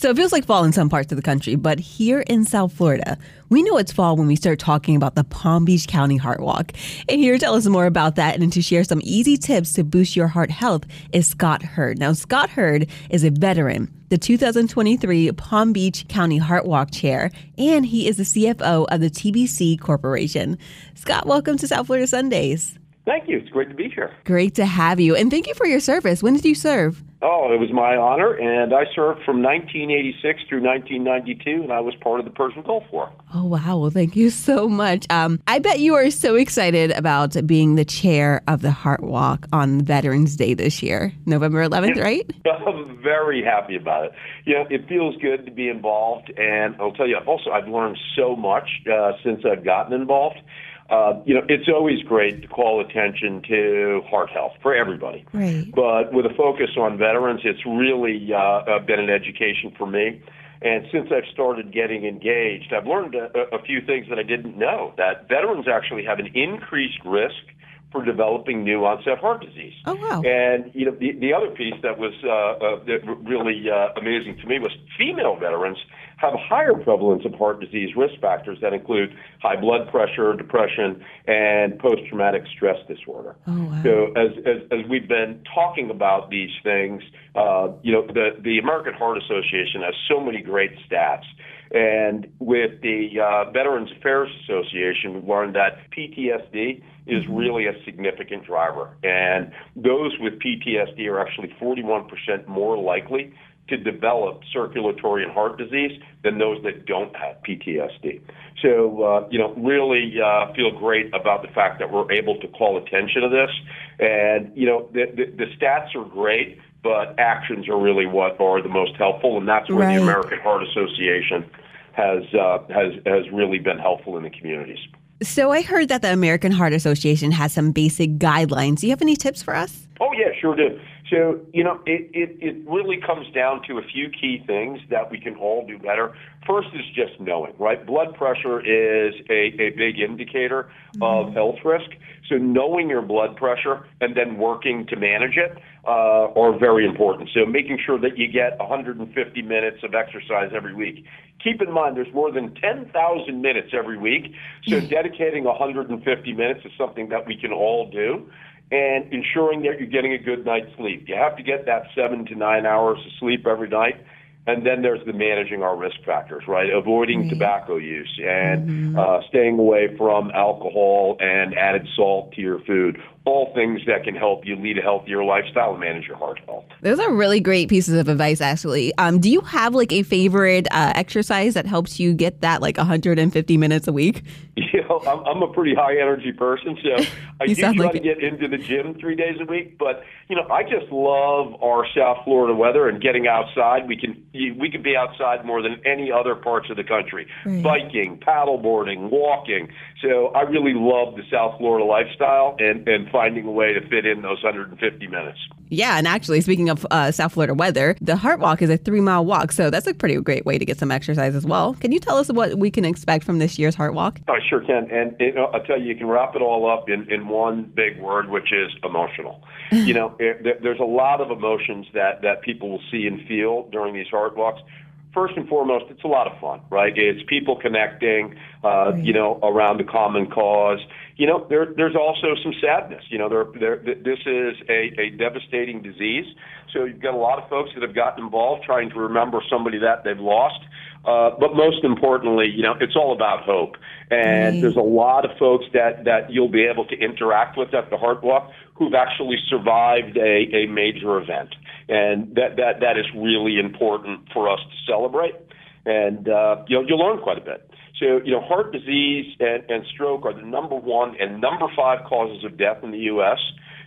So it feels like fall in some parts of the country, but here in South Florida, we know it's fall when we start talking about the Palm Beach County Heart Walk. And here to tell us more about that and to share some easy tips to boost your heart health is Scott Hurd. Now, Scott Hurd is a veteran, the 2023 Palm Beach County Heart Walk Chair, and he is the CFO of the TBC Corporation. Scott, welcome to South Florida Sundays. Thank you. It's great to be here. Great to have you. And thank you for your service. When did you serve? Oh, it was my honor, and I served from 1986 through 1992, and I was part of the Persian Gulf War. Oh, wow. Well, thank you so much. Um, I bet you are so excited about being the chair of the Heart Walk on Veterans Day this year, November 11th, right? I'm very happy about it. You know, it feels good to be involved, and I'll tell you, also I've learned so much uh, since I've gotten involved. Uh, you know, it's always great to call attention to heart health for everybody. Right. But with a focus on veterans, it's really uh, uh, been an education for me. And since I've started getting engaged, I've learned a, a few things that I didn't know. That veterans actually have an increased risk for developing new onset heart disease. Oh wow! And you know the the other piece that was uh, uh, that really uh, amazing to me was female veterans have a higher prevalence of heart disease risk factors that include high blood pressure, depression, and post traumatic stress disorder. Oh wow! So as, as as we've been talking about these things, uh, you know the the American Heart Association has so many great stats. And with the uh, Veterans Affairs Association, we've learned that PTSD is mm-hmm. really a significant driver. And those with PTSD are actually 41% more likely to develop circulatory and heart disease than those that don't have PTSD. So, uh, you know, really uh, feel great about the fact that we're able to call attention to this. And, you know, the, the, the stats are great, but actions are really what are the most helpful. And that's where right. the American Heart Association has, uh, has, has really been helpful in the communities. So I heard that the American Heart Association has some basic guidelines. Do you have any tips for us? Oh yeah, sure do. So you know, it, it it really comes down to a few key things that we can all do better. First is just knowing, right? Blood pressure is a, a big indicator mm-hmm. of health risk. So knowing your blood pressure and then working to manage it uh, are very important. So making sure that you get 150 minutes of exercise every week. Keep in mind, there's more than 10,000 minutes every week. So dedicating 150 minutes is something that we can all do and ensuring that you're getting a good night's sleep. You have to get that seven to nine hours of sleep every night. And then there's the managing our risk factors, right? Avoiding right. tobacco use and mm-hmm. uh, staying away from alcohol and added salt to your food all things that can help you lead a healthier lifestyle and manage your heart health. Those are really great pieces of advice, actually. Um, do you have like a favorite uh, exercise that helps you get that like 150 minutes a week? You know, I'm, I'm a pretty high energy person, so I do try like to it. get into the gym three days a week. But you know, I just love our South Florida weather and getting outside. We can we can be outside more than any other parts of the country. Right. Biking, paddleboarding, walking. So I really love the South Florida lifestyle and and finding a way to fit in those 150 minutes. Yeah, and actually, speaking of uh, South Florida weather, the Heart Walk is a three mile walk, so that's a pretty great way to get some exercise as well. Can you tell us what we can expect from this year's Heart Walk? I sure can, and you know, I'll tell you, you can wrap it all up in, in one big word, which is emotional. you know, it, there's a lot of emotions that that people will see and feel during these Heart Walks first and foremost, it's a lot of fun, right? It's people connecting, uh, Right. you know, around the common cause. You know, there, there's also some sadness. You know, there, there, this is a, a devastating disease. So you've got a lot of folks that have gotten involved trying to remember somebody that they've lost. Uh, but most importantly, you know, it's all about hope. And Right. there's a lot of folks that, that you'll be able to interact with at the Heart Walk who've actually survived a, a major event. And that, that, that is really important for us to celebrate. And, uh, you know, you'll learn quite a bit. So, you know, heart disease and, and stroke are the number one and number five causes of death in the U.S.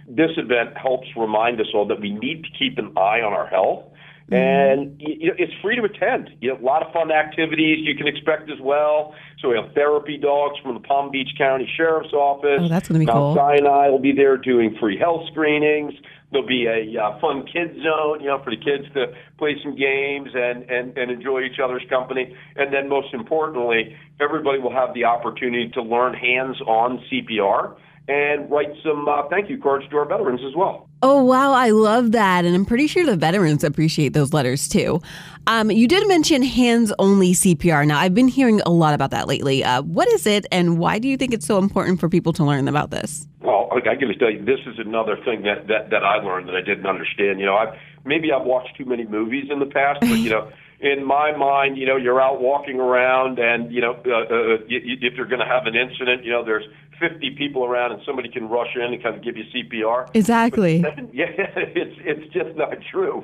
This event helps remind us all that we need to keep an eye on our health. And you know, it's free to attend. You know, a lot of fun activities you can expect as well. So we have therapy dogs from the Palm Beach County Sheriff's Office. Oh, that's gonna be Mount cool. Sinai will be there doing free health screenings. There'll be a uh, fun kids zone, you know, for the kids to play some games and, and, and enjoy each other's company. And then most importantly, everybody will have the opportunity to learn hands-on CPR and write some uh, thank you cards to our veterans as well. Oh, wow. I love that. And I'm pretty sure the veterans appreciate those letters too. Um, you did mention hands only CPR. Now, I've been hearing a lot about that lately. Uh, what is it, and why do you think it's so important for people to learn about this? Well, I got to tell you, this is another thing that, that, that I learned that I didn't understand. You know, I've, maybe I've watched too many movies in the past, but, you know, in my mind, you know, you're out walking around, and you know, uh, uh, you, if you're going to have an incident, you know, there's 50 people around, and somebody can rush in and kind of give you CPR. Exactly. But, yeah, it's it's just not true.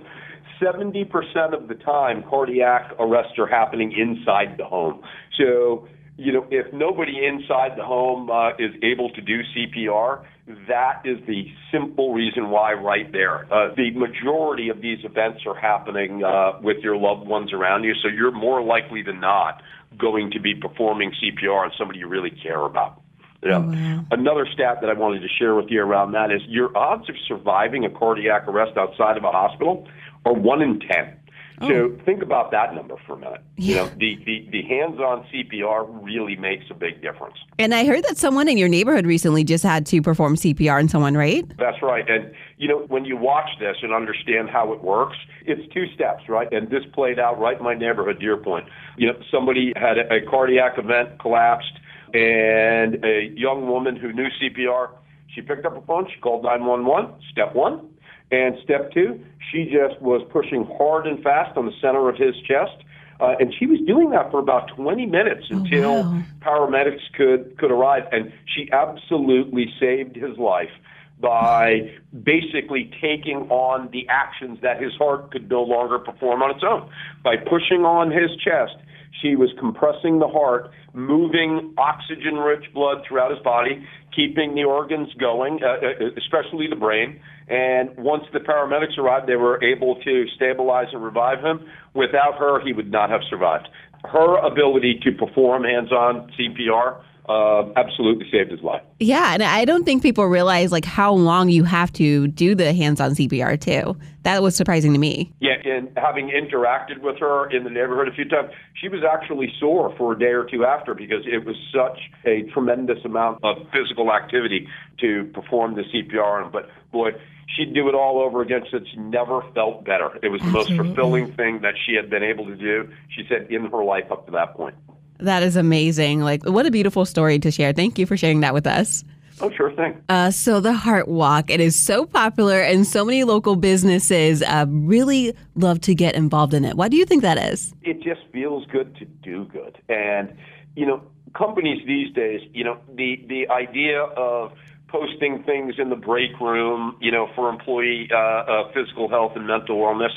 70% of the time, cardiac arrests are happening inside the home. So, you know, if nobody inside the home uh, is able to do CPR, that is the simple reason why right there. Uh, the majority of these events are happening uh, with your loved ones around you, so you're more likely than not going to be performing CPR on somebody you really care about. Yeah. Oh, wow. Another stat that I wanted to share with you around that is your odds of surviving a cardiac arrest outside of a hospital are one in ten. Oh. So think about that number for a minute. Yeah. You know, the, the, the hands-on CPR really makes a big difference. And I heard that someone in your neighborhood recently just had to perform CPR on someone, right? That's right. And you know, when you watch this and understand how it works, it's two steps, right? And this played out right in my neighborhood, Deer Point. You know, somebody had a, a cardiac event, collapsed, and a young woman who knew CPR, she picked up a phone, she called 911, step one. And step two, she just was pushing hard and fast on the center of his chest. Uh, and she was doing that for about 20 minutes oh, until oh, wow. paramedics could, could arrive. And she absolutely saved his life by basically taking on the actions that his heart could no longer perform on its own. By pushing on his chest, she was compressing the heart, moving oxygen rich blood throughout his body, keeping the organs going, uh, uh, especially the brain. And once the paramedics arrived, they were able to stabilize and revive him. Without her, he would not have survived. Her ability to perform hands on CPR uh, absolutely saved his life. Yeah, and I don't think people realize like how long you have to do the hands-on CPR too. That was surprising to me. Yeah, and having interacted with her in the neighborhood a few times, she was actually sore for a day or two after because it was such a tremendous amount of physical activity to perform the CPR on. But boy, she'd do it all over again. She said she never felt better. It was the most fulfilling thing that she had been able to do. She said in her life up to that point. That is amazing. Like, what a beautiful story to share. Thank you for sharing that with us. Oh, sure thing. Uh, so the Heart Walk, it is so popular, and so many local businesses uh, really love to get involved in it. Why do you think that is? It just feels good to do good, and you know, companies these days, you know, the the idea of posting things in the break room, you know, for employee uh, uh, physical health and mental wellness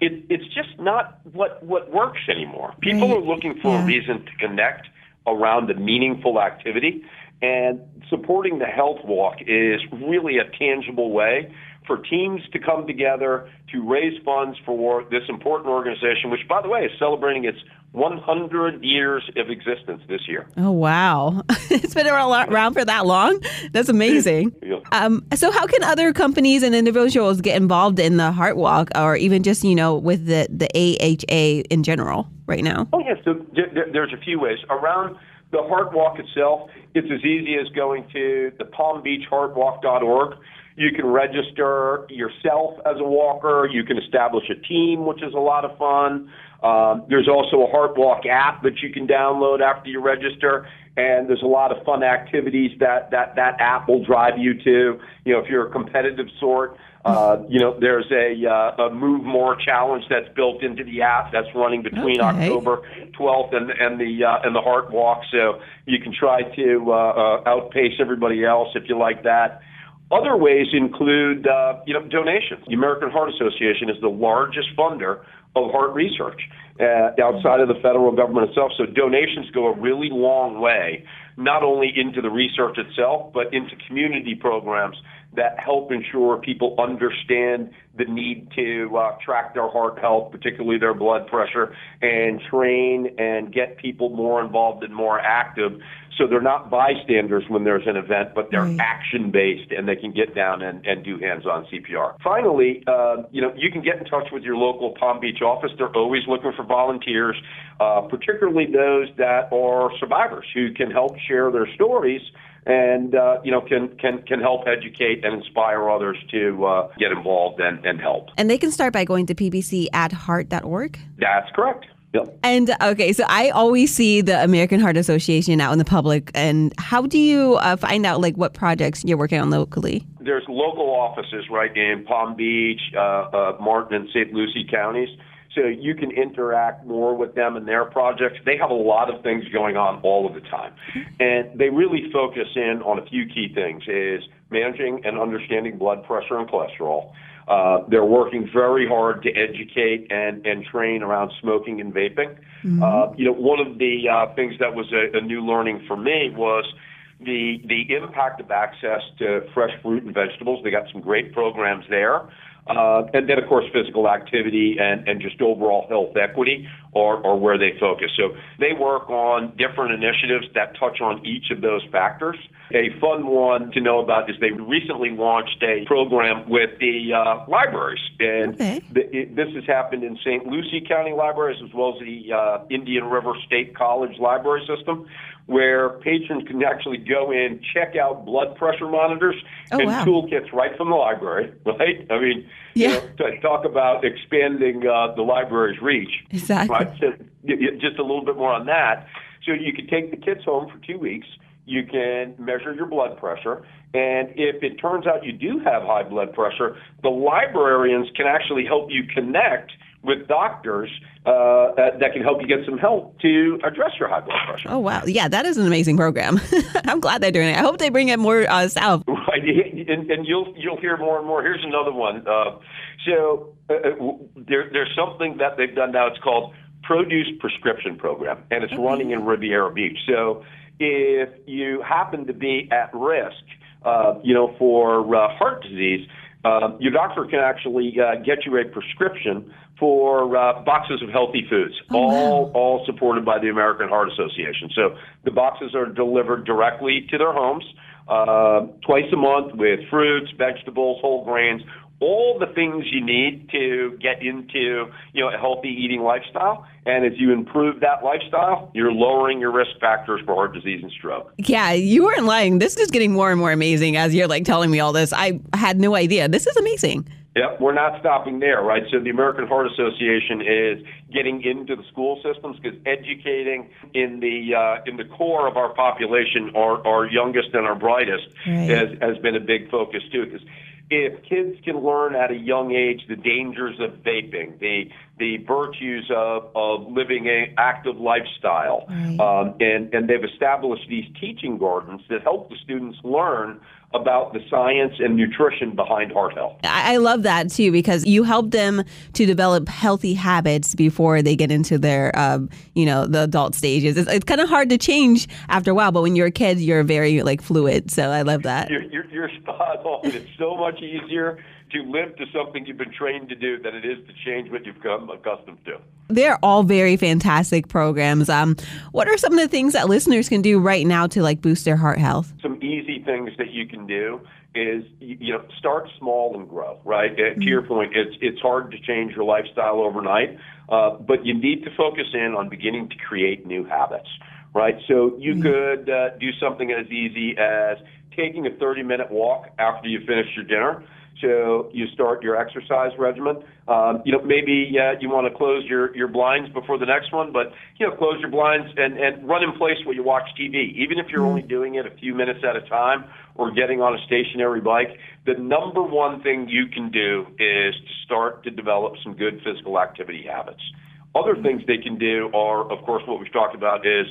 it, it's just not what what works anymore. People right. are looking for yeah. a reason to connect around a meaningful activity, and supporting the health walk is really a tangible way for teams to come together to raise funds for this important organization, which, by the way, is celebrating its 100 years of existence this year. Oh, wow. it's been around for that long? That's amazing. yeah. um, so, how can other companies and individuals get involved in the Heart Walk or even just, you know, with the, the AHA in general right now? Oh, yes. So, there's a few ways. Around the Heart Walk itself, it's as easy as going to the palmbeachheartwalk.org. You can register yourself as a walker. You can establish a team, which is a lot of fun. Um, there's also a Heart Walk app that you can download after you register, and there's a lot of fun activities that that that app will drive you to. You know, if you're a competitive sort, uh, you know, there's a, uh, a Move More challenge that's built into the app that's running between okay. October 12th and and the uh, and the Heart Walk, so you can try to uh, uh, outpace everybody else if you like that. Other ways include, uh, you know, donations. The American Heart Association is the largest funder of heart research uh, outside of the federal government itself. So donations go a really long way, not only into the research itself, but into community programs that help ensure people understand the need to uh, track their heart health, particularly their blood pressure, and train and get people more involved and more active so they're not bystanders when there's an event, but they're right. action based and they can get down and, and do hands on CPR. Finally, uh, you know, you can get in touch with your local Palm Beach office. They're always looking for volunteers, uh, particularly those that are survivors who can help share their stories and uh, you know can can can help educate and inspire others to uh, get involved and, and help. And they can start by going to pbcadheart.org. That's correct. Yep. And okay, so I always see the American Heart Association out in the public. And how do you uh, find out like what projects you're working on locally? There's local offices right in Palm Beach, uh, uh, Martin, and St. Lucie counties. So you can interact more with them and their projects. They have a lot of things going on all of the time. And they really focus in on a few key things is managing and understanding blood pressure and cholesterol. Uh, they're working very hard to educate and, and train around smoking and vaping. Mm-hmm. Uh, you know, one of the uh, things that was a, a new learning for me was the the impact of access to fresh fruit and vegetables. They got some great programs there. Uh, and then, of course, physical activity and, and just overall health equity are, are where they focus. So they work on different initiatives that touch on each of those factors. A fun one to know about is they recently launched a program with the uh, libraries. And okay. the, it, this has happened in St. Lucie County Libraries as well as the uh, Indian River State College Library System where patrons can actually go in, check out blood pressure monitors oh, and wow. toolkits right from the library, right? I mean, yeah. You know, talk about expanding uh, the library's reach. Exactly. Right? So, just a little bit more on that. So you can take the kids home for two weeks. You can measure your blood pressure. And if it turns out you do have high blood pressure, the librarians can actually help you connect with doctors uh, that can help you get some help to address your high blood pressure. Oh wow, yeah, that is an amazing program. I'm glad they're doing it. I hope they bring it more uh, south. Right, and, and, you'll you'll hear more and more. Here's another one. Uh, so uh, uh, there, there's something that they've done now. It's called Produce Prescription Program, and it's okay. running in Riviera Beach. So if you happen to be at risk, uh, you know, for heart disease. Uh, your doctor can actually get you a prescription for uh, boxes of healthy foods, oh, all wow. all supported by the American Heart Association. So the boxes are delivered directly to their homes uh, twice a month with fruits, vegetables, whole grains, all the things you need to get into you know a healthy eating lifestyle. And as you improve that lifestyle, you're lowering your risk factors for heart disease and stroke. Yeah, you weren't lying. This is getting more and more amazing as you're like telling me all this. I had no idea. This is amazing. Yep, we're not stopping there, right? So the American Heart Association is getting into the school systems because educating in the uh, in the core of our population, our, our youngest and our brightest, right. has has been a big focus too. Because if kids can learn at a young age the dangers of vaping, the the virtues of, of living a active lifestyle, right. um, and and they've established these teaching gardens that help the students learn about the science and nutrition behind heart health. I love that too because you help them to develop healthy habits before they get into their, um, you know, the adult stages. It's, it's kind of hard to change after a while, but when you're a kid, you're very like fluid. So I love that. You're, you're, you're spot on. It's so much easier to live to something you've been trained to do than it is to change what you've come accustomed to. They're all very fantastic programs. Um, what are some of the things that listeners can do right now to like boost their heart health? Some easy things that you can do is you know start small and grow. Right mm-hmm. to your mm-hmm. point, it's it's hard to change your lifestyle overnight, uh, but you need to focus in on beginning to create new habits. Right, so you mm-hmm. could uh, do something as easy as taking a 30 minute walk after you finish your dinner to you start your exercise regimen. Um, you know, maybe uh, you want to close your, your blinds before the next one, but you know, close your blinds and, and run in place while you watch TV. Even if you're mm-hmm. only doing it a few minutes at a time or getting on a stationary bike, the number one thing you can do is to start to develop some good physical activity habits. Other things they can do are, of course, what we've talked about is,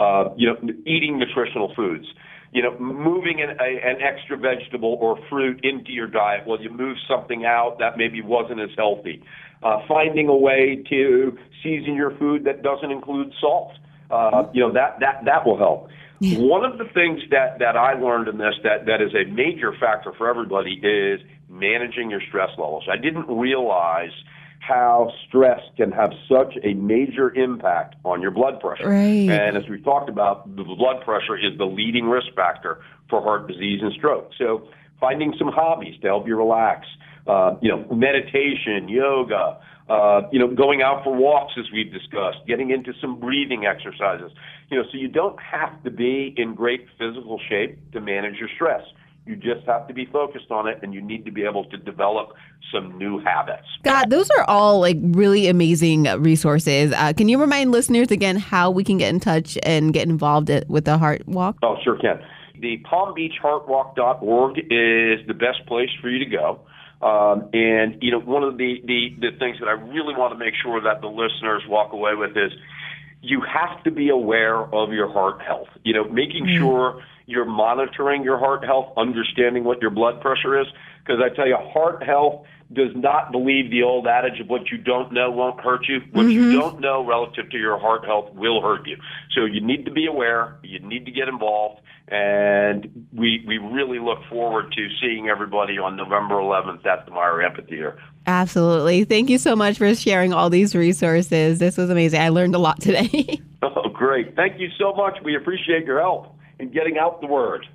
uh, you know, eating nutritional foods you know, moving an, a, an extra vegetable or fruit into your diet while you move something out that maybe wasn't as healthy. Uh, finding a way to season your food that doesn't include salt. Uh, you know, that, that, that will help. Yeah. One of the things that, that I learned in this that, that is a major factor for everybody is managing your stress levels. I didn't realize – how stress can have such a major impact on your blood pressure. Right. And as we've talked about, the blood pressure is the leading risk factor for heart disease and stroke. So finding some hobbies to help you relax, uh, you know, meditation, yoga, uh, you know, going out for walks as we've discussed, getting into some breathing exercises. You know, so you don't have to be in great physical shape to manage your stress. You just have to be focused on it and you need to be able to develop some new habits. God, those are all like really amazing resources. Uh, can you remind listeners again how we can get in touch and get involved with the Heart Walk? Oh, sure can. The palmbeachheartwalk.org is the best place for you to go. Um, and, you know, one of the, the, the things that I really want to make sure that the listeners walk away with is you have to be aware of your heart health. You know, making mm-hmm. sure you're monitoring your heart health, understanding what your blood pressure is. Because I tell you, heart health does not believe the old adage of what you don't know won't hurt you. What mm-hmm. you don't know relative to your heart health will hurt you. So you need to be aware. You need to get involved. And we, we really look forward to seeing everybody on November 11th at the Meyer Amphitheater. Absolutely. Thank you so much for sharing all these resources. This was amazing. I learned a lot today. oh, great. Thank you so much. We appreciate your help in getting out the word.